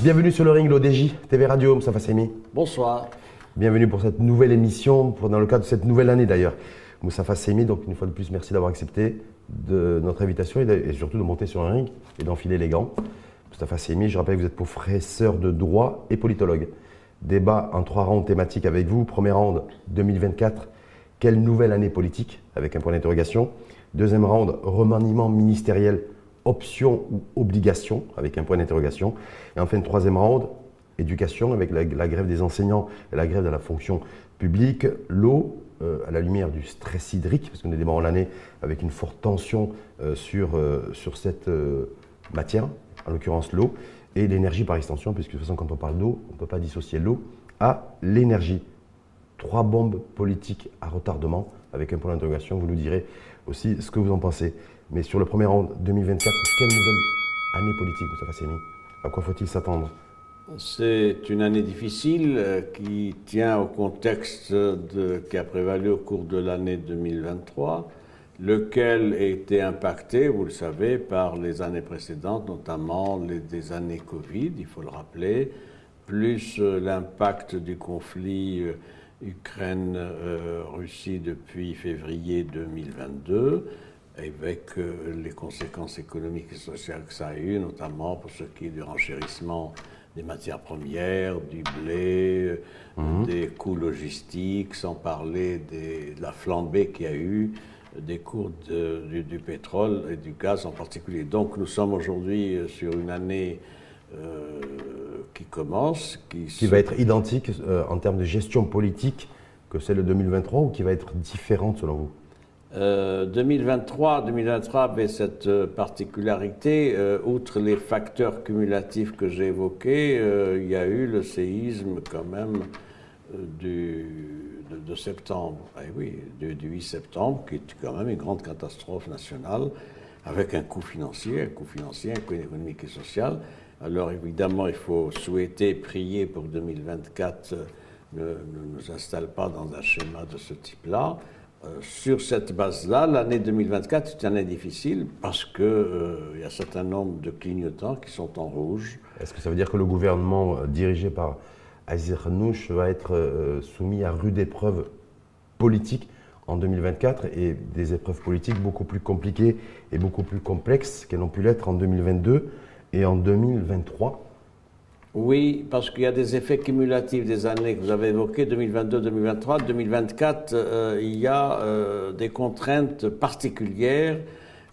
Bienvenue sur le ring, l'ODJ, TV Radio, Moussa Fassemi. Bonsoir. Bienvenue pour cette nouvelle émission, pour, dans le cadre de cette nouvelle année d'ailleurs. Moussa Fassemi, donc une fois de plus, merci d'avoir accepté de notre invitation et, de- et surtout de monter sur un ring et d'enfiler les gants. Moustapha Semi, je rappelle que vous êtes professeur de droit et politologue. Débat en trois rounds thématiques avec vous. Premier round 2024, quelle nouvelle année politique Avec un point d'interrogation. Deuxième round, remaniement ministériel, option ou obligation Avec un point d'interrogation. Et enfin, troisième round, éducation avec la, grève des enseignants et la grève de la fonction publique. L'eau, euh, à la lumière du stress hydrique, parce qu'on est démarrant l'année avec une forte tension euh, sur, euh, sur cette matière, en l'occurrence l'eau, et l'énergie par extension, puisque de toute façon, quand on parle d'eau, on ne peut pas dissocier l'eau à l'énergie. Trois bombes politiques à retardement, avec un point d'interrogation. Vous nous direz aussi ce que vous en pensez. Mais sur le premier round 2024, quelle nouvelle année politique, Moustapha Semi? À quoi faut-il s'attendre? C'est une année difficile euh, qui tient au contexte qui a prévalu au cours de l'année 2023, lequel a été impacté, vous le savez, par les années précédentes, notamment les, des années Covid, il faut le rappeler, plus euh, l'impact du conflit euh, Ukraine-Russie depuis février 2022 avec euh, les conséquences économiques et sociales que ça a eu, notamment pour ce qui est du renchérissement des matières premières, du blé, euh, des coûts logistiques, sans parler des- de la flambée qu'il y a eu des cours de- du, du pétrole et du gaz en particulier. Donc nous sommes aujourd'hui euh, sur une année euh, commence, qui, va être identique euh, en termes de gestion politique que celle de 2023 ou qui va être différente selon vous? Euh, 2023, 2023 avait cette euh, particularité, euh, outre les facteurs cumulatifs que j'ai évoqués, euh, il y a eu le séisme quand même euh, du, de, de septembre, Eh oui, du, du 8 septembre, qui est quand même une grande catastrophe nationale, avec un coût financier, un coût financier, un coût économique et social. Alors évidemment, il faut souhaiter, prier pour que 2024 euh, ne, nous installe pas dans un schéma de ce type-là. Euh, sur cette base-là, l'année 2024 est une année difficile parce qu'il y a un certain nombre de clignotants qui sont en rouge. Est-ce que ça veut dire que le gouvernement euh, dirigé par Azir Nouch va être euh, soumis à rude épreuve politique en 2024 et des épreuves politiques beaucoup plus compliquées et beaucoup plus complexes qu'elles n'ont pu l'être en 2022 et en 2023 Oui, parce qu'il y a des effets cumulatifs des années que vous avez évoquées, 2022, 2023. 2024, euh, il y a euh, des contraintes particulières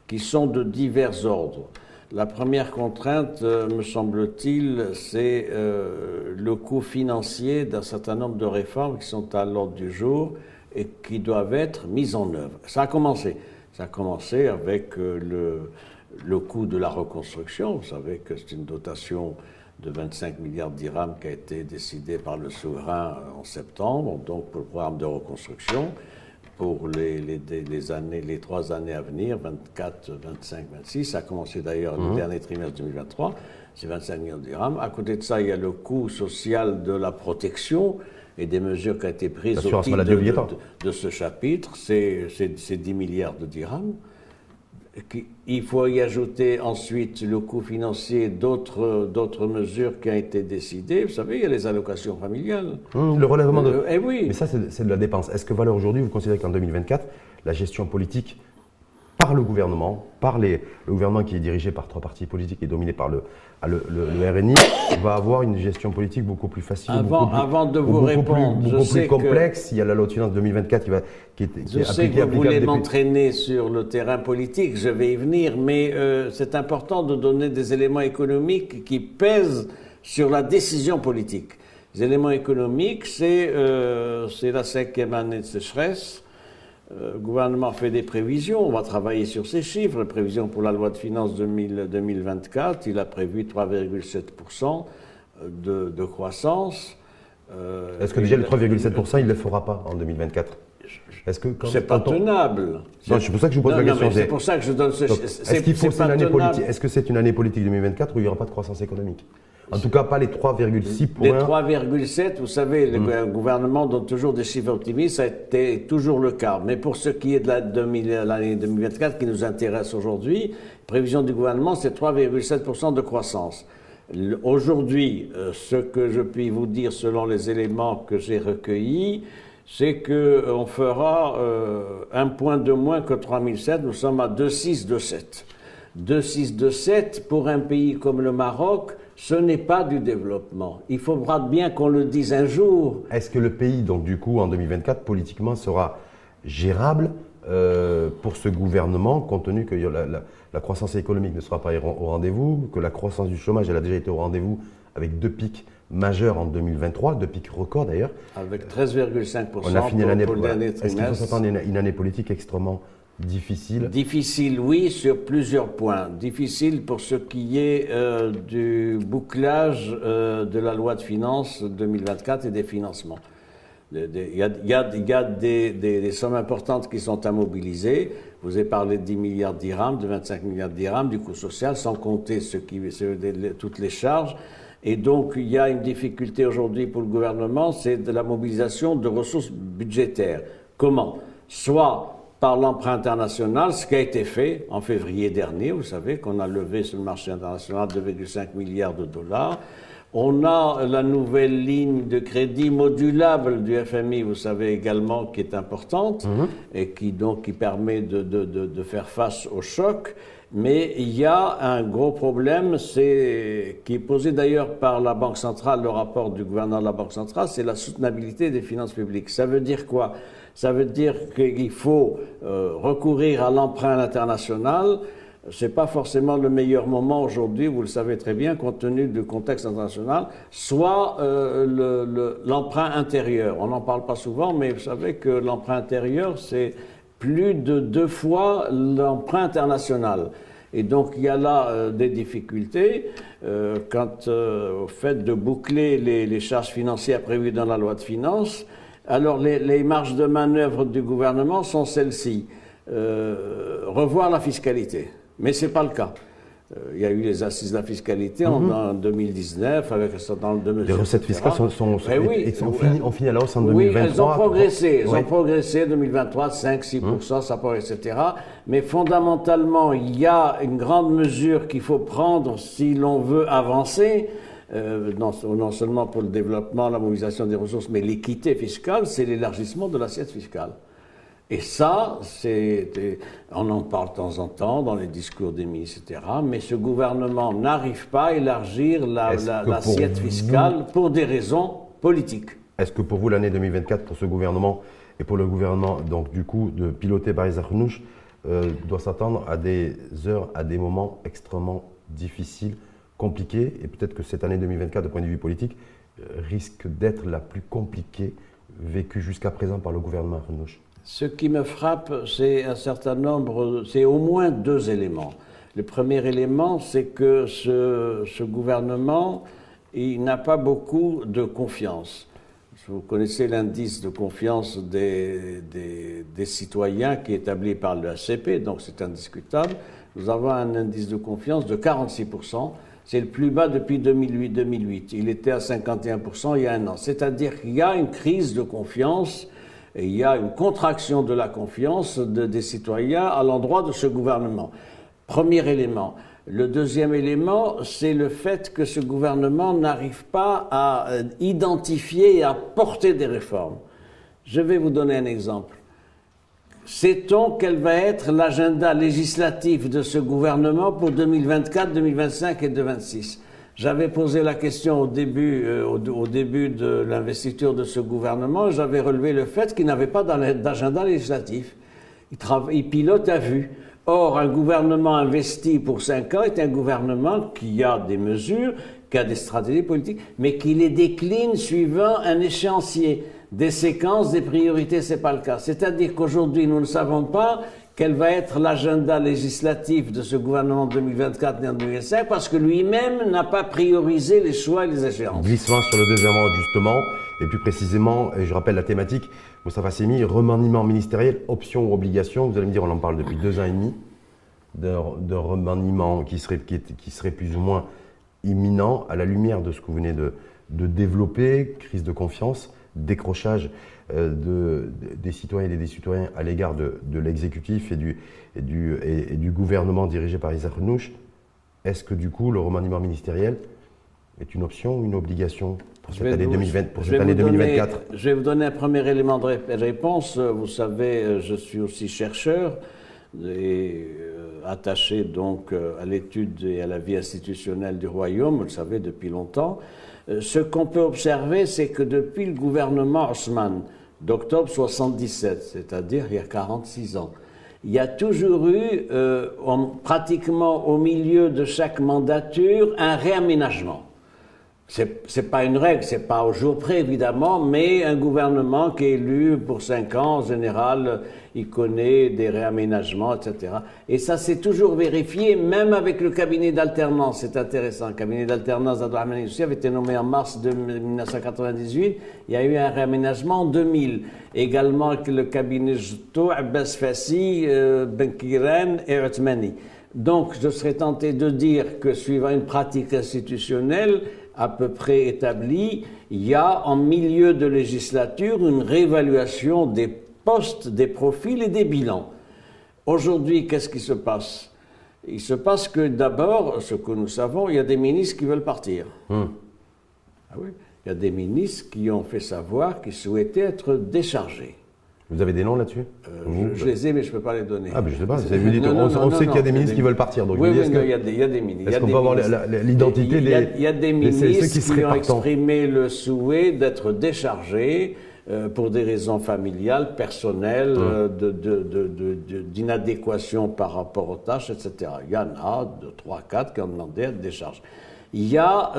qui sont de divers ordres. La première contrainte, euh, me semble-t-il, c'est euh, le coût financier d'un certain nombre de réformes qui sont à l'ordre du jour et qui doivent être mises en œuvre. Ça a commencé. Ça a commencé avec le, le coût de la reconstruction. Vous savez que c'est une dotation de 25 milliards de dirhams qui a été décidée par le souverain en septembre, donc pour le programme de reconstruction pour les, les, les années, les trois années à venir, 24, 25, 26. Ça a commencé d'ailleurs le dernier trimestre 2023, c'est 25 millions de dirhams. À côté de ça, il y a le coût social de la protection et des mesures qui ont été prises au titre de, de, ce chapitre, c'est 10 milliards de dirhams. Il faut y ajouter ensuite le coût financier d'autres mesures qui ont été décidées. Vous savez, il y a les allocations familiales. Hum, Le relèvement de... Euh, eh oui. Mais ça, c'est c'est de la dépense. Est-ce que Valeur aujourd'hui, vous considérez qu'en 2024, la gestion politique par le gouvernement, par les, le gouvernement qui est dirigé par trois partis politiques et dominé par le, ah, le, le- le RNI, va avoir une gestion politique beaucoup plus facile, Avant- beaucoup plus, avant de vous répondre, plus, je beaucoup sais plus que- complexe. Il y a la loi de finances 2024 qui, va, qui est, qui Je est sais appliquée, que vous voulez m'entraîner sur le terrain politique, je vais y venir, mais euh, c'est important de donner des éléments économiques qui pèsent sur la décision politique. Les éléments économiques, c'est euh, la cinquième année de sécheresse. Euh, le gouvernement fait des prévisions, on va travailler sur ces chiffres. Les prévisions pour la loi de finances 2000 2024, il a prévu 3,7% de, de croissance. Euh, Est-ce que déjà le 3,7%, il ne le fera pas en 2024 Est-ce que quand- C'est pas tenable. Non, c'est pour ça que je vous pose Non, la question. C'est pour ça que je donne ce. Est-ce Est-ce que c'est une année politique 2024 où il n'y aura pas de croissance économique? En tout cas, pas les 3,6 points. Les 3,7, vous savez, le mm. gouvernement donne toujours des chiffres optimistes, ça a été toujours le cas. Mais pour ce qui est de l'année 2024 qui nous intéresse aujourd'hui, prévision du gouvernement, c'est 3,7% de croissance. Aujourd'hui, euh, ce que je puis vous dire selon les éléments que j'ai recueillis, c'est qu'on euh, fera euh, un point de moins que 3007. Nous sommes à 2,627. 2,627 pour un pays comme le Maroc, ce n'est pas du développement. Il faudra bien qu'on le dise un jour. Est-ce que le pays, donc du coup, en 2024, politiquement, sera gérable euh, pour ce gouvernement, compte tenu que la, croissance économique ne sera pas au rendez-vous, que la croissance du chômage, elle a déjà été au rendez-vous avec deux pics majeurs en 2023, deux pics records d'ailleurs. Avec 13,5% On a fini l'année Est-ce qu'il faut s'attendre à une année politique extrêmement Difficile Difficile, oui, sur plusieurs points. Difficile pour ce qui est euh, du bouclage euh, de la loi de finances 2024 et des financements. Il y a, des, sommes importantes qui sont à mobiliser. Vous avez parlé de 10 milliards d'irhams, de 25 milliards d'irhams du coût social, sans compter toutes les charges. Et donc, il y a une difficulté aujourd'hui pour le gouvernement, c'est de la mobilisation de ressources budgétaires. Comment? Soit par l'emprunt international, ce qui a été fait en février dernier. Vous savez qu'on a levé sur le marché international 2,5 milliards de dollars. On a la nouvelle ligne de crédit modulable du FMI, vous savez également, qui est importante mhm. et qui donc qui permet de, de, de, faire face au choc. Mais il y a un gros problème, qui est posé d'ailleurs par la Banque centrale, le rapport du gouverneur de la Banque centrale, c'est la soutenabilité des finances publiques. Ça veut dire quoi? Ça veut dire qu'il faut euh, recourir à l'emprunt international. Ce n'est pas forcément le meilleur moment aujourd'hui, vous le savez très bien, compte tenu du contexte international, soit euh, l'emprunt intérieur. On n'en parle pas souvent, mais vous savez que l'emprunt intérieur, c'est plus de deux fois l'emprunt international. Et donc il y a là euh, des difficultés quant au fait de boucler les, les, charges financières prévues dans la loi de finances. Alors les, marges de manœuvre du gouvernement sont celles-ci. Euh, revoir la fiscalité. Mais ce n'est pas le cas. Euh, il y a eu les assises de la fiscalité en, 2019 mhm. avec un certain nombre de mesures. Les recettes fiscales sont, sont, eh oui, ont, fini, à la hausse en 2023. Oui, elles ont progressé. Elles ont progressé 2023, 5, 6 mhm. ça etc. Mais fondamentalement, il y a une grande mesure qu'il faut prendre si l'on veut avancer euh, non, non, seulement pour le développement, la mobilisation des ressources, mais l'équité fiscale, c'est l'élargissement de l'assiette fiscale. Et ça, c'est, on en parle de temps en temps dans les discours des ministres, etc. Mais ce gouvernement n'arrive pas à élargir l'assiette fiscale pour des raisons politiques. Est-ce que pour vous, l'année 2024, pour ce gouvernement et pour le gouvernement, donc du coup, de piloter Baris Arnouch, euh, doit s'attendre à des heures, à des moments extrêmement difficiles compliquée, et peut-être que cette année 2024, de point de vue politique, euh, risque d'être la plus compliquée vécue jusqu'à présent par le gouvernement Renouche. Ce qui me frappe, c'est un certain nombre, c'est au moins deux éléments. Le premier élément, c'est que ce, gouvernement, il n'a pas beaucoup de confiance. Vous connaissez l'indice de confiance des, des, citoyens qui est établi par le ACP, donc c'est indiscutable. Nous avons un indice de confiance de 46%. C'est le plus bas depuis 2008-2008. Il était à 51% il y a un an. C'est-à-dire qu'il y a une crise de confiance il y a une contraction de la confiance des citoyens à l'endroit de ce gouvernement. Premier élément. Le deuxième élément, c'est le fait que ce gouvernement n'arrive pas à euh, identifier et à porter des réformes. Je vais vous donner un exemple. Sait-on quel va être l'agenda législatif de ce gouvernement pour 2024, 2025 et 2026 J'avais posé la question au début, euh, au, début de l'investiture de ce gouvernement. J'avais relevé le fait qu'il n'avait pas d'agenda législatif. Il, il pilote à vue. Or, un gouvernement investi pour cinq ans est un gouvernement qui a des mesures, qui a des stratégies politiques, mais qui les décline suivant un échéancier des séquences, des priorités, c'est pas le cas. C'est-à-dire qu'aujourd'hui, nous ne savons pas quel va être l'agenda législatif de ce gouvernement 2024 et en 2025 parce que lui-même n'a pas priorisé les choix et les échéances. Glissement sur le deuxième justement, et plus précisément, je rappelle la thématique, Moustapha Semi, remaniement ministériel, option ou obligation. Vous allez me dire, on en parle depuis deux ans et demi, de, remaniement qui serait plus ou moins imminent à la lumière de ce que vous venez de, développer, crise de confiance, décrochage de, des citoyens et des citoyens à l'égard de, l'exécutif et du, et, du, et, du gouvernement dirigé par Isaac Renouch. Est-ce que du coup le remaniement ministériel est une option ou une obligation pour cette année, 2024 Je vais vous donner un premier élément de réponse. Vous savez, je suis aussi chercheur et euh, attaché donc euh, à l'étude et à la vie institutionnelle du royaume, vous le savez depuis longtemps. Euh, ce qu'on peut observer, c'est que depuis le gouvernement Haussmann d'octobre 77, c'est-à-dire il y a 46 ans, il y a toujours eu, pratiquement au milieu de chaque mandature, un réaménagement. C'est, pas une règle, c'est pas au jour près évidemment, mais un gouvernement qui est élu pour cinq ans, en général, il connaît des réaménagements, etc. Et ça s'est toujours vérifié, même avec le cabinet d'alternance. C'est intéressant. Le cabinet d'alternance d'Abdelrahman Youssi avait été nommé en mars de 1998. Il y a eu un réaménagement en 2000. Également avec le cabinet Jouto, Abbas Fassi, euh, Benkiren et Othmani. Donc, je serais tenté de dire que suivant une pratique institutionnelle, à peu près établi, il y a en milieu de législature une réévaluation des postes, des profils et des bilans. Aujourd'hui, qu'est-ce qui se passe? Il se passe que d'abord, ce que nous savons, il y a des ministres qui veulent partir. Hmm. Ah oui? Il y a des ministres qui ont fait savoir qu'ils souhaitaient être déchargés. Vous avez des noms là-dessus euh, je, les ai, mais je ne peux pas les donner. Ah, mais je ne sais pas. on, sait qu'il y a des ministres qui veulent partir. Donc oui, oui, il, y a des, il y a des ministres. Est-ce qu'on peut avoir l'identité des. Il y a des ministres qui, ont exprimé le souhait d'être déchargés euh, pour des raisons familiales, personnelles, hum. euh, d'inadéquation par rapport aux tâches, etc. Il y en a deux, trois, quatre qui ont demandé à être déchargés. Il y a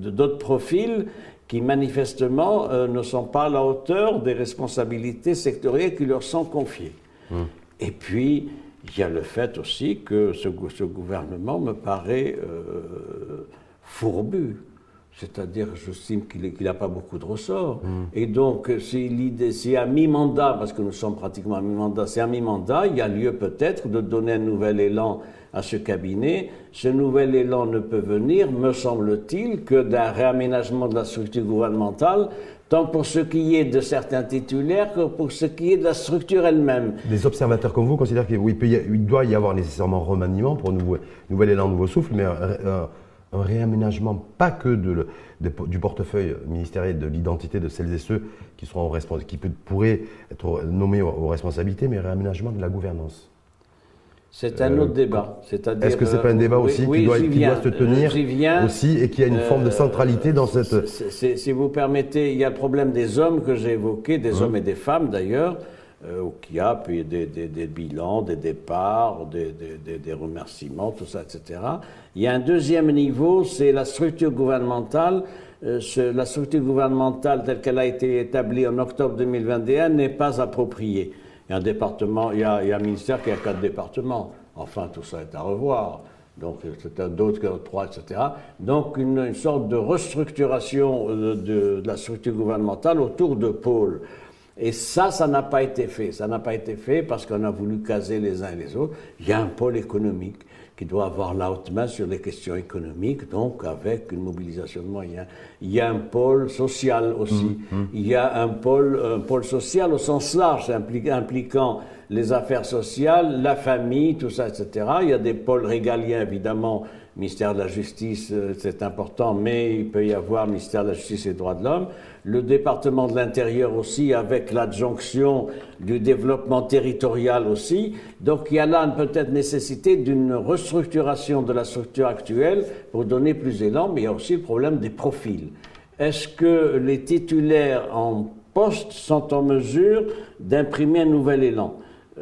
d'autres profils qui manifestement euh, ne sont pas à la hauteur des responsabilités sectorielles qui leur sont confiées. Hum. Et puis, il y a le fait aussi que ce, gouvernement me paraît euh, fourbu. C'est-à-dire, j'estime qu'il n'a pas beaucoup de ressorts. Hum. Et donc, c'est à mi-mandat, parce que nous sommes pratiquement à mi-mandat, c'est à mi-mandat, il y a lieu peut-être de donner un nouvel élan à ce cabinet. Ce nouvel élan ne peut venir, me semble-t-il, que d'un réaménagement de la structure gouvernementale, tant pour ce qui est de certains titulaires que pour ce qui est de la structure elle-même. Des observateurs comme vous considèrent qu'il doit y avoir nécessairement remaniement pour un nouvel élan, nouveau souffle, mais un, réaménagement pas que de, du portefeuille ministériel, de l'identité de celles et ceux qui, seront qui pourraient être nommés aux responsabilités, mais un réaménagement de la gouvernance. C'est un autre débat. Est-ce que ce n'est pas un débat aussi qui, doit, se tenir aussi et qui a une forme de centralité dans cette... Si vous permettez, il y a le problème des hommes que j'ai évoqué, des hommes et des femmes d'ailleurs, euh, qui a puis des, bilans, des départs, des, remerciements, tout ça, etc. Il y a un deuxième niveau, c'est la structure gouvernementale. Euh, la structure gouvernementale telle qu'elle a été établie en octobre 2021 n'est pas appropriée. Il y a un département, il y a, un ministère qui a quatre départements. Enfin, tout ça est à revoir. Donc, d'autres que trois, etc. Donc, une, sorte de restructuration de, de, la structure gouvernementale autour de pôles. Et ça, ça n'a pas été fait. Ça n'a pas été fait parce qu'on a voulu caser les uns et les autres. Il y a un pôle économique qui doit avoir la haute main sur les questions économiques, donc avec une mobilisation de moyens. Il y a un pôle social aussi. Mmh, mmh. Il y a un pôle, un pôle social au sens large, impliquant les affaires sociales, la famille, tout ça, etc. Il y a des pôles régaliens, évidemment, ministère de la Justice, euh, c'est important, mais il peut y avoir ministère de la Justice et des droits de l'homme. Le département de l'Intérieur aussi, avec l'adjonction du développement territorial aussi. Donc il y a là peut-être nécessité d'une restructuration de la structure actuelle pour donner plus d'élan, mais il y a aussi le problème des profils. Est-ce que les titulaires en poste sont en mesure d'imprimer un nouvel élan?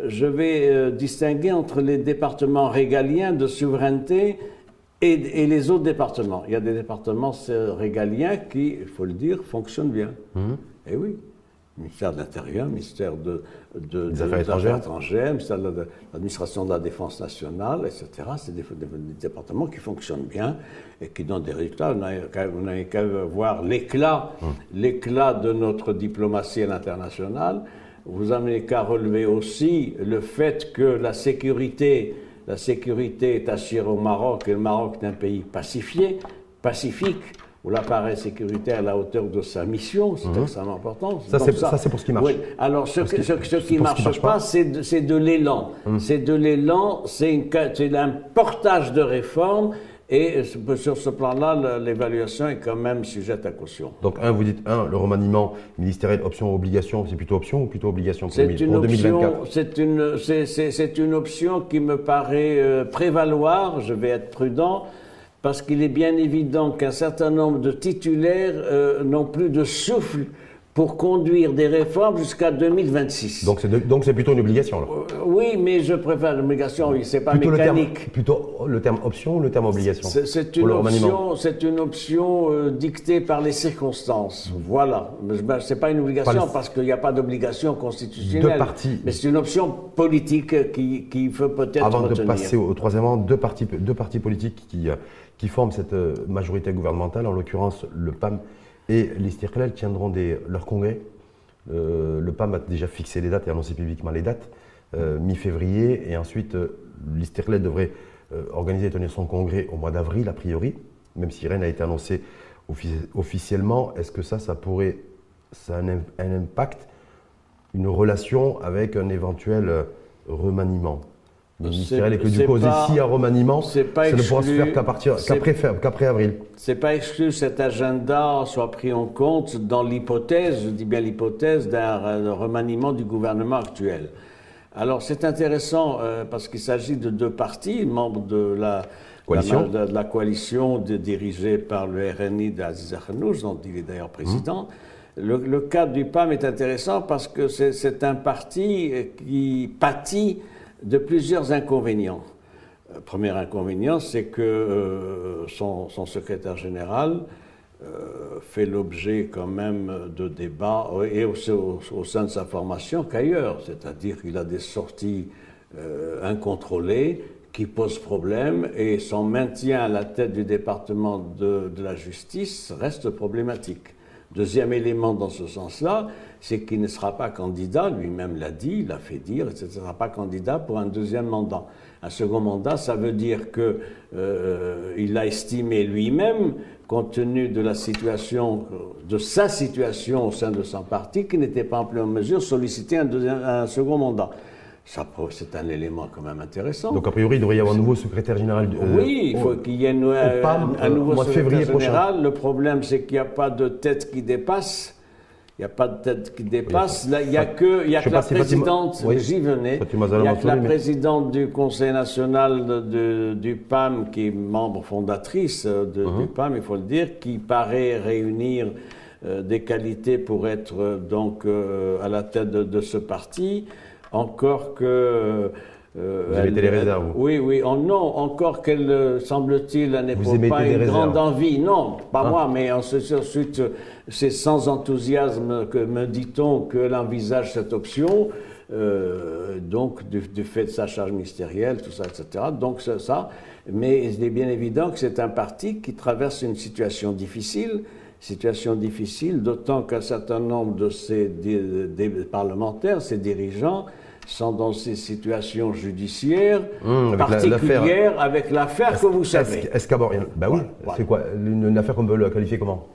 Je vais euh, distinguer entre les départements régaliens de souveraineté et, les autres départements. Il y a des départements régaliens qui, il faut le dire, fonctionnent bien. Hum. Et eh oui. Ministère de l'Intérieur, ministère de, des Affaires étrangères, ministère de l'Administration de la Défense nationale, etc. C'est des, départements qui fonctionnent bien et qui donnent des résultats. On n'a qu'à voir l'éclat, hum. l'éclat de notre diplomatie à l'international. Vous n'avez qu'à relever aussi le fait que la sécurité la sécurité est assurée au Maroc et le Maroc est un pays pacifié, pacifique où l'appareil sécuritaire est à la hauteur de sa mission, c'est mhm. extrêmement important. Ça, c'est pour ce qui marche. Oui. Alors, ce, qui ne marche, pas, c'est de, l'élan. Mhm. C'est de l'élan, c'est un portage de réforme. Et sur ce plan-là, l'évaluation est quand même sujette à caution. Donc, un, vous dites, un, le remaniement ministériel option-obligation, c'est plutôt option ou plutôt obligation pour, une 2024 C'est une, une, option qui me paraît euh, prévaloir, je vais être prudent, parce qu'il est bien évident qu'un certain nombre de titulaires euh, n'ont plus de souffle pour conduire des réformes jusqu'à 2026. Donc c'est donc c'est plutôt une obligation. Euh, oui, mais je préfère l'obligation. Oui, c'est pas mécanique. plutôt le terme option ou le terme obligation. C'est une, option. C'est une option euh, dictée par les circonstances. Voilà. Ben, c'est pas une obligation parce qu'il n'y a pas d'obligation constitutionnelle. Deux partis. Mais c'est une option politique qui, qui faut peut-être Avant de passer au, troisième deux partis deux partis politiques qui qui forment cette euh, majorité gouvernementale, en l'occurrence le PAM et l'Istiklal, tiendront des, leur congrès. Euh, le PAM a déjà fixé les dates et annoncé publiquement les dates, euh, mi-février, et ensuite euh, devrait organiser et tenir son congrès au mois d'avril, a priori, même si rien n'a été annoncé officiellement. Est-ce que ça, ça pourrait, ça a un impact, une relation avec un éventuel remaniement? Ministériel et que du coup, s'il y a remaniement, ça ne pourra se faire qu'après qu'après avril. C'est pas exclu que cet agenda soit pris en compte dans l'hypothèse, je dis bien l'hypothèse d'un remaniement du gouvernement actuel. Alors c'est intéressant euh, parce qu'il s'agit de deux partis, membres de la coalition, de, la coalition dirigée par le RNI d'Aziz Akhnouch, dont il est d'ailleurs président. Mmh. Le, le, cadre du PAM est intéressant parce que c'est un parti qui pâtit de plusieurs inconvénients. Euh, premier inconvénient, c'est que euh, son, secrétaire général euh, fait l'objet quand même de débats, au, sein de sa formation qu'ailleurs, c'est-à-dire qu'il a des sorties incontrôlées qui posent problème, et son maintien à la tête du département de la justice reste problématique. Deuxième élément dans ce sens-là, c'est qu'il ne sera pas candidat, lui-même l'a dit, il l'a fait dire, il ne sera pas candidat pour un deuxième mandat. Un second mandat, ça veut dire qu'il euh, a estimé lui-même, compte tenu de la situation, de sa situation au sein de son parti, qu'il n'était pas en pleine mesure de solliciter un second mandat. C'est un élément quand même intéressant. Donc, a priori, il devrait y avoir un nouveau secrétaire général. Euh, oui, il faut qu'il y ait un, un, nouveau secrétaire général. Le problème, c'est qu'il n'y a pas de tête qui dépasse. Il n'y a pas de tête qui dépasse. Là, il n'y a que, il y a que la présidente, j'y venais, il y a que la présidente du Conseil national de, du PAM, qui est membre fondatrice de, du uh-huh. PAM, il faut le dire, qui paraît réunir euh, des qualités pour être euh, donc euh, à la tête de, ce parti. Encore que euh, vous avez des réserves Oui, oui. Oh, non, encore qu'elle, semble-t-il, n'éprouve pas une grande envie. Non, pas ah. moi, mais ensuite, c'est sans enthousiasme que me dit-on qu'elle envisage cette option. Euh, donc, du, fait de sa charge ministérielle, tout ça, etc. Donc, c'est ça. Mais il est bien évident que c'est un parti qui traverse une situation difficile. Situation difficile, d'autant qu'un certain nombre de ses des parlementaires, ses dirigeants, sont dans ces situations judiciaires mmh, particulières avec l'affaire que vous savez. Est-ce qu'abord, ben oui, c'est quoi une, affaire qu'on peut la qualifier comment?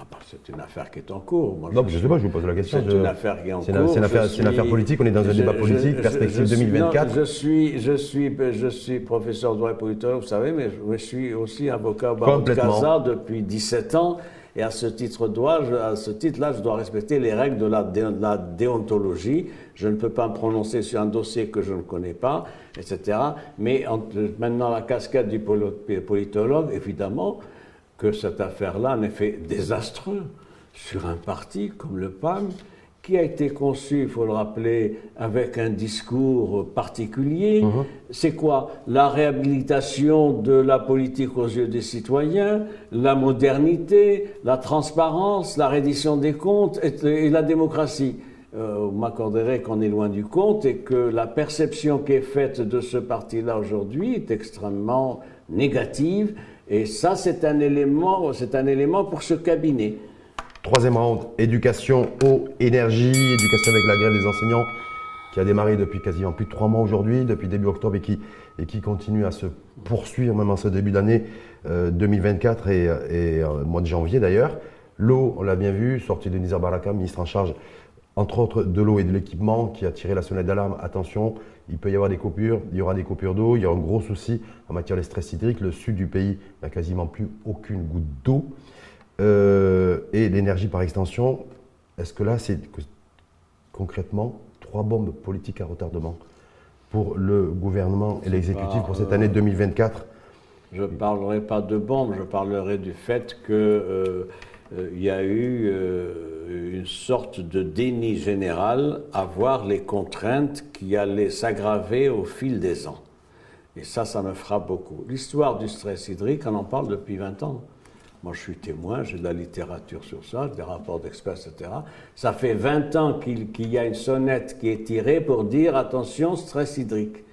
Ah bah, c'est une affaire qui est en cours. non, je ne sais pas, je vous pose la question. C'est une affaire qui est en cours. C'est une, affaire politique, on est dans un débat politique, perspective 2024. je, suis, je, suis, je suis professeur de droit et politique, vous savez, mais je suis aussi avocat au barreau de Casa depuis 17 ans. Et à ce titre-là, je dois respecter les règles de la, déontologie. Je ne peux pas me prononcer sur un dossier que je ne connais pas, etc. Mais maintenant, la casquette du politologue, évidemment, que cette affaire-là a un effet désastreux sur un parti comme le PAM, qui a été conçu, il faut le rappeler, avec un discours particulier. Mhm. C'est quoi? La réhabilitation de la politique aux yeux des citoyens, la modernité, la transparence, la reddition des comptes et, la démocratie. Euh, vous m'accorderez qu'on est loin du compte et que la perception qui est faite de ce parti-là aujourd'hui est extrêmement négative. Et ça, c'est un élément, c'est un élément pour ce cabinet. Troisième round, éducation, eau, énergie, éducation avec la grève des enseignants. qui a démarré depuis quasiment plus de trois mois aujourd'hui, depuis début octobre, et qui, continue à se poursuivre même en ce début d'année 2024 et, et mois de janvier d'ailleurs. L'eau, on l'a bien vu, sortie de Nizar Baraka, ministre en charge entre autres de l'eau et de l'équipement, qui a tiré la sonnette d'alarme. Attention, il peut y avoir des coupures, il y aura des coupures d'eau, il y a un gros souci en matière de stress hydrique. Le sud du pays n'a quasiment plus aucune goutte d'eau. Euh, et l'énergie par extension, est-ce que là, c'est concrètement trois bombes politiques à retardement pour le gouvernement et l'exécutif pour cette année 2024 Je ne parlerai pas de bombes, je parlerai du fait que... Euh, euh, il y a eu euh, une sorte de déni général à voir les contraintes qui allaient s'aggraver au fil des ans. Et ça, ça me frappe beaucoup. L'histoire du stress hydrique, on en parle depuis 20 ans. Moi, je suis témoin, j'ai de la littérature sur ça, des rapports d'experts, etc. Ça fait 20 ans qu'il y a une sonnette qui est tirée pour dire attention, stress hydrique.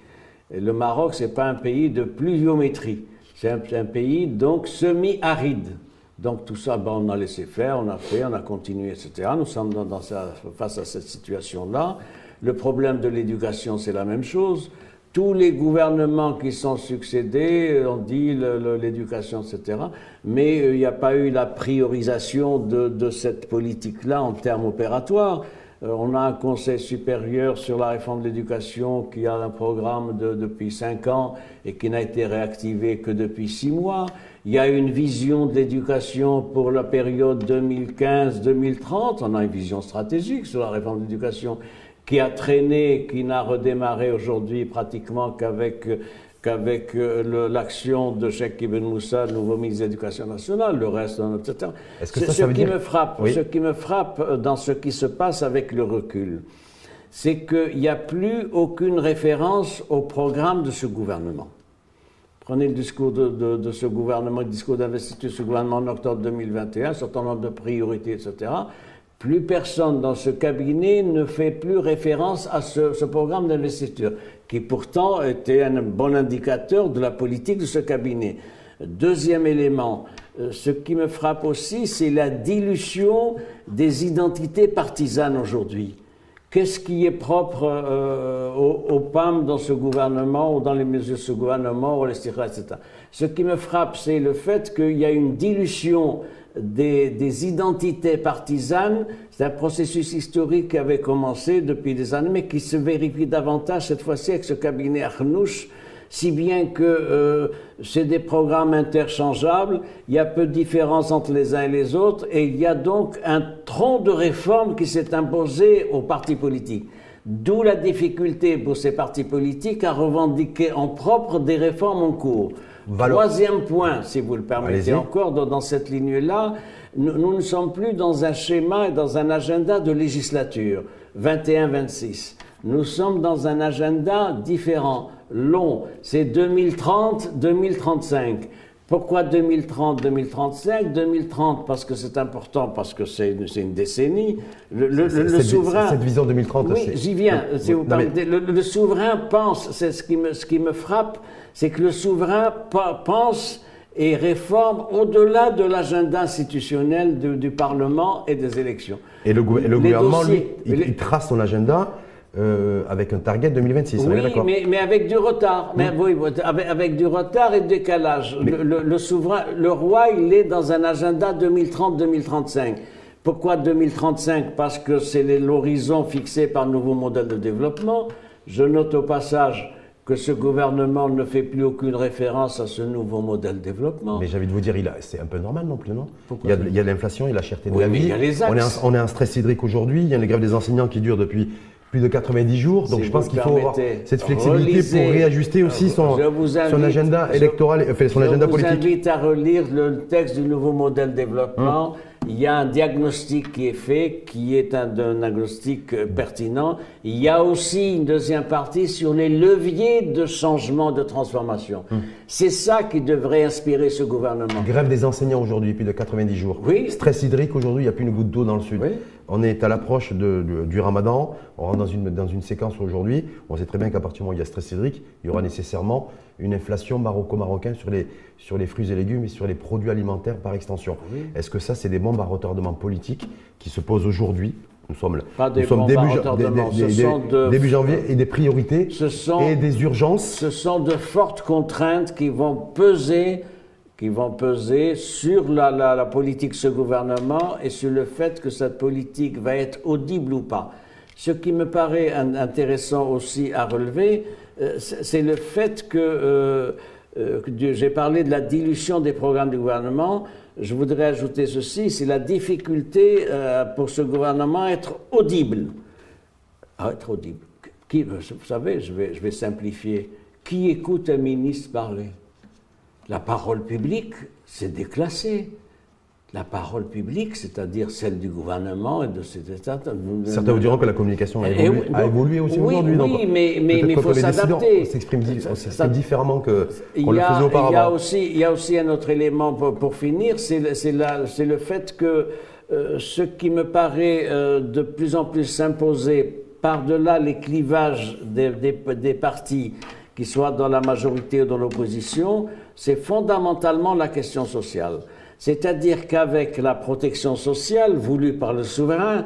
Le Maroc, c'est pas un pays de pluviométrie. C'est un, un, pays donc semi-aride. Donc tout ça, ben, on a laissé faire, on a fait, on a continué, etc. Nous sommes dans, face à cette situation-là. Le problème de l'éducation, c'est la même chose. Tous les gouvernements qui sont succédés ont dit l'éducation, etc. Mais euh, il n'y a pas eu la priorisation de cette politique-là en termes opératoires. Euh, on a un conseil supérieur sur la réforme de l'éducation qui a un programme depuis cinq ans et qui n'a été réactivé que depuis six mois. Il y a une vision de l'éducation pour la période 2015-2030. On a une vision stratégique sur la réforme de l'éducation qui a traîné, qui n'a redémarré aujourd'hui pratiquement qu'avec qu'avec euh, l'action de Cheikh Ibn Moussa, nouveau ministre de l'Éducation nationale, le reste, etc. ce, que ce qui me frappe, ce qui me frappe dans ce qui se passe avec le recul, c'est qu'il n'y a plus aucune référence au programme de ce gouvernement. Prenez le discours de, ce gouvernement, le discours d'investiture de ce gouvernement en octobre 2021, un certain nombre de priorités, etc. Plus personne dans ce cabinet ne fait plus référence à ce programme d'investiture qui pourtant était un bon indicateur de la politique de ce cabinet. Deuxième élément, euh, ce qui me frappe aussi, c'est la dilution des identités partisanes aujourd'hui. Qu'est-ce qui est propre euh, au, PAM dans ce gouvernement ou dans les mesures de ce gouvernement, ou les etc. Ce qui me frappe, c'est le fait qu'il y a une dilution des, identités partisanes. C'est un processus historique qui avait commencé depuis des années, mais qui se vérifie davantage cette fois-ci avec ce cabinet Arnouch, si bien que euh, c'est des programmes interchangeables, il y a peu de différence entre les uns et les autres, et il y a donc un tronc de réforme qui s'est imposé aux partis politiques. D'où la difficulté pour ces partis politiques à revendiquer en propre des réformes en cours. Troisième point, si vous le permettez encore, dans, cette ligne-là, nous, ne sommes plus dans un schéma et dans un agenda de législature 21-26. Nous sommes dans un agenda différent, long. C'est 2030-2035. Pourquoi 2030, 2035 2030 parce que c'est important, parce que c'est une, décennie. Le, souverain. Cette vision 2030. Oui, j'y viens. le, souverain pense. C'est ce qui me, ce qui me frappe, c'est que le souverain pense et réforme au-delà de l'agenda institutionnel du, Parlement et des élections. Et le, gouvernement, lui, il, trace son agenda euh, avec un target 2026. Oui, mais, mais, avec du retard. Mais, oui, avec, du retard et de décalage. Le, souverain, le roi, il est dans un agenda 2030-2035. Pourquoi 2035 Parce que c'est l'horizon fixé par le nouveau modèle de développement. Je note au passage que ce gouvernement ne fait plus aucune référence à ce nouveau modèle de développement. Mais j'ai envie de vous dire, c'est un peu normal non plus, non? Il, y a, l'inflation, il y a la cherté de la vie. Il y a les On, est on est en stress hydrique aujourd'hui, il y a les grèves des enseignants qui durent depuis plus de 90 jours. Donc je pense qu'il faut avoir cette flexibilité pour réajuster aussi son, son agenda électoral, enfin, son agenda politique. Je vous invite à relire le texte du nouveau modèle de développement. Hum il y a un diagnostic qui est fait, qui est un, diagnostic euh, pertinent. Il y a aussi une deuxième partie sur les leviers de changement, de transformation. Hum. C'est ça qui devrait inspirer ce gouvernement. Grève des enseignants aujourd'hui, plus de 90 jours. Oui. Stress hydrique aujourd'hui, il n'y a plus une goutte d'eau dans le sud. Oui. On est à l'approche du ramadan, on rentre dans une, dans une séquence aujourd'hui. On sait très bien qu'à partir du moment où il y a stress hydrique, il y aura nécessairement une inflation maroco-marocaine sur les, sur les fruits et légumes et sur les produits alimentaires par extension. Est-ce que ça, c'est des bombes à retardement politique qui se posent aujourd'hui Nous sommes là. Pas des nous sommes bombes à début, ja- retardement, des- ce des- sont des- de- début janvier et des priorités Ce sont- et des urgences. Ce sont de fortes contraintes qui vont peser, qui vont peser sur la, la- la politique de ce gouvernement et sur le fait que cette politique va être audible ou pas. Ce qui me paraît un- intéressant aussi à relever, euh, c'est c'est le fait que, euh, euh, j'ai parlé de la dilution des programmes du gouvernement. Je voudrais ajouter ceci, c'est la difficulté euh, pour ce gouvernement à être audible à être audible. Vous savez, je vais, je vais simplifier. Qui écoute un ministre parler? La parole publique, c'est déclassé. La parole publique, c'est-à-dire celle du gouvernement et de cet État. Certains vous diront que la communication a Eh évolué, oui, a non. évolué aussi Oui, aujourd'hui. oui, mais- mais- que faut s'adapter. ça- différemment que Il qu'on le faisait il y a auparavant. aussi, il y a aussi un autre élément pour, pour finir, c'est le, fait que euh, ce qui me paraît euh, de plus en plus s'imposer par-delà les clivages des, des- des partis, qui soient dans la majorité ou dans l'opposition, c'est fondamentalement la question sociale. C'est-à-dire qu'avec la protection sociale voulue par le souverain,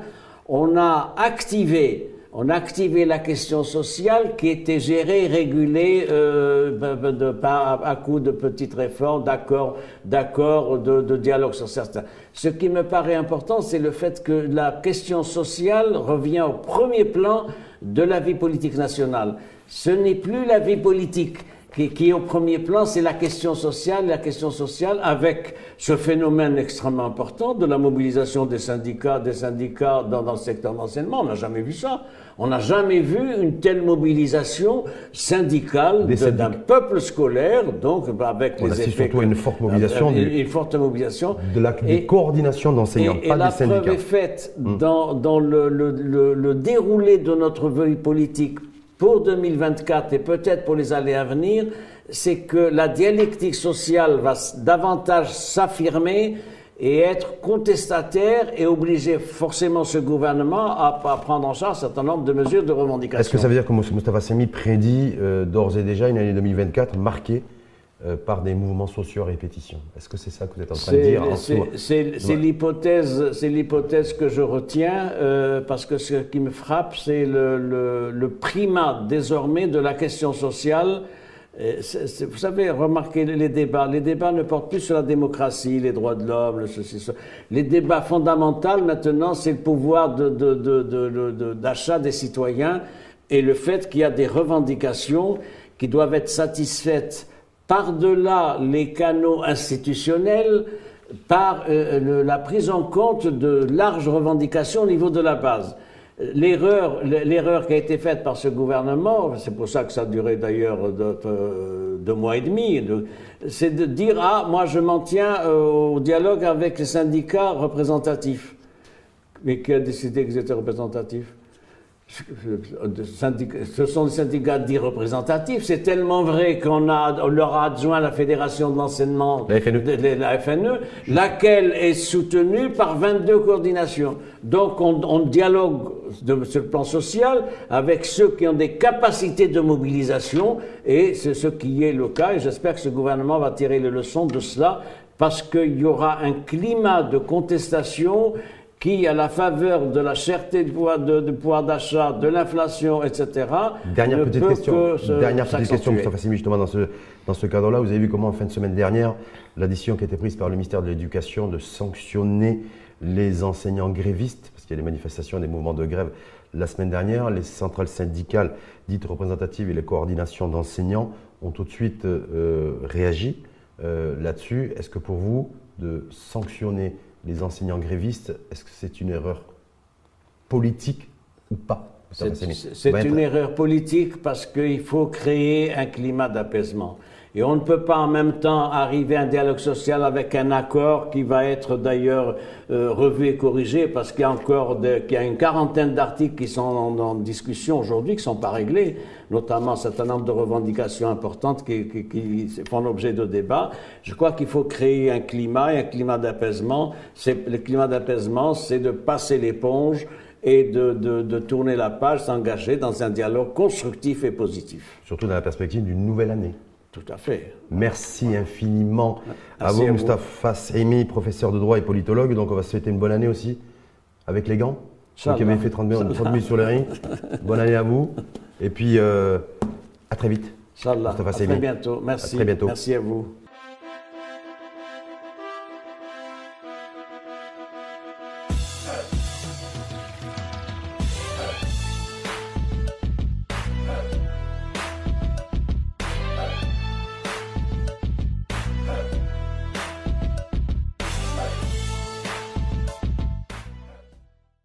on a activé on a activé la question sociale qui était gérée, régulée euh, ben, ben, de, par, à coup de petites réformes, d'accords, d'accords, de, de dialogue sur certains. Ce qui me paraît important, c'est le fait que la question sociale revient au premier plan de la vie politique nationale. Ce n'est plus la vie politique qui, qui est au premier plan, c'est la question sociale, la question sociale avec ce phénomène extrêmement important de la mobilisation des syndicats, des syndicats dans, dans le secteur d'enseignement. On n'a jamais vu ça. On n'a jamais vu une telle mobilisation syndicale Des d'un peuple scolaire, donc avec On les effets surtout à une forte mobilisation une, du- une forte mobilisation de la des Et- coordinations d'enseignants, et, et pas la des syndicats. preuve est faite dans, dans le, le- le- le déroulé de notre vie politique pour 2024 et peut-être pour les années à venir, c'est que la dialectique sociale va davantage s'affirmer et être contestataire et obliger forcément ce gouvernement à, prendre en charge un certain nombre de mesures de revendication. Est-ce que ça veut dire que Moustapha Semi prédit euh, d'ores et déjà une année 2024 marquée euh, par des mouvements sociaux à répétition Est-ce que c'est ça que vous êtes en train de dire C'est l'hypothèse, c'est l'hypothèse que je retiens euh, parce que ce qui me frappe, c'est le, le- le primat désormais de la question sociale. Vous savez, remarquez les débats. Les débats ne portent plus sur la démocratie, les droits de l'homme, le ceci. Les débats fondamentaux maintenant, c'est le pouvoir de- de- de- d'achat des citoyens et le fait qu'il y a des revendications qui doivent être satisfaites par-delà les canaux institutionnels, par euh, la prise en compte de larges revendications au niveau de la base. L'erreur, l'erreur qui a été faite par ce gouvernement, c'est pour ça que ça a duré d'ailleurs deux, mois et demi, de- c'est de dire ah moi je m'en tiens euh, au dialogue avec les syndicats représentatifs. Mais qui a décidé qu'ils étaient représentatifs ce sont des syndicats dits représentatifs. C'est tellement vrai qu'on a, on leur a adjoint la Fédération de l'enseignement, La FNE. de- la FNE, laquelle est soutenue par 22 coordinations. Donc on, on dialogue de- sur le plan social avec ceux qui ont des capacités de mobilisation et c'est ce qui est le cas. Et j'espère que ce gouvernement va tirer les leçons de cela parce qu'il y aura un climat de contestation qui, à la faveur de la cherté du pouvoir de, pouvoir d'achat, de l'inflation, etc., Dernière ne petite peut question. que se- Dernière petite question, s'accentuer. Moustapha Simi, justement, dans ce, dans ce cadre-là. Vous avez vu comment, en fin de semaine dernière, la décision qui a été prise par le ministère de l'Éducation de sanctionner les enseignants grévistes, parce qu'il y a des manifestations, des mouvements de grève la semaine dernière. Les centrales syndicales dites représentatives et les coordinations d'enseignants ont tout de suite euh, réagi euh, là-dessus. Est-ce que pour vous, de sanctionner les enseignants grévistes, est-ce que c'est une erreur politique ou pas C'est une erreur politique parce qu'il faut créer un climat d'apaisement. Et on ne peut pas en même temps arriver à un dialogue social avec un accord qui va être d'ailleurs euh, revu et corrigé parce qu'il y a encore qu'il y a une quarantaine d'articles qui sont en, en discussion aujourd'hui, qui ne sont pas réglés, notamment un certain nombre de revendications importantes qui, qui- qui font l'objet de débats. Je crois qu'il faut créer un climat et un climat d'apaisement. C'est- Le climat d'apaisement, c'est de passer l'éponge et de, de- de tourner la page, s'engager dans un dialogue constructif et positif. Surtout dans la perspective d'une nouvelle année. Tout à fait. Merci infiniment à vous. Moustapha Saimi, professeur de droit et politologue. Donc, on va se souhaiter une bonne année aussi avec les gants. Vous qui avez fait 30 minutes, 30 minutes sur le ring. Bonne année à vous. Et puis, euh, à très vite. Inch'Allah. À très Seymi. bientôt. Merci. À très bientôt. Merci à vous.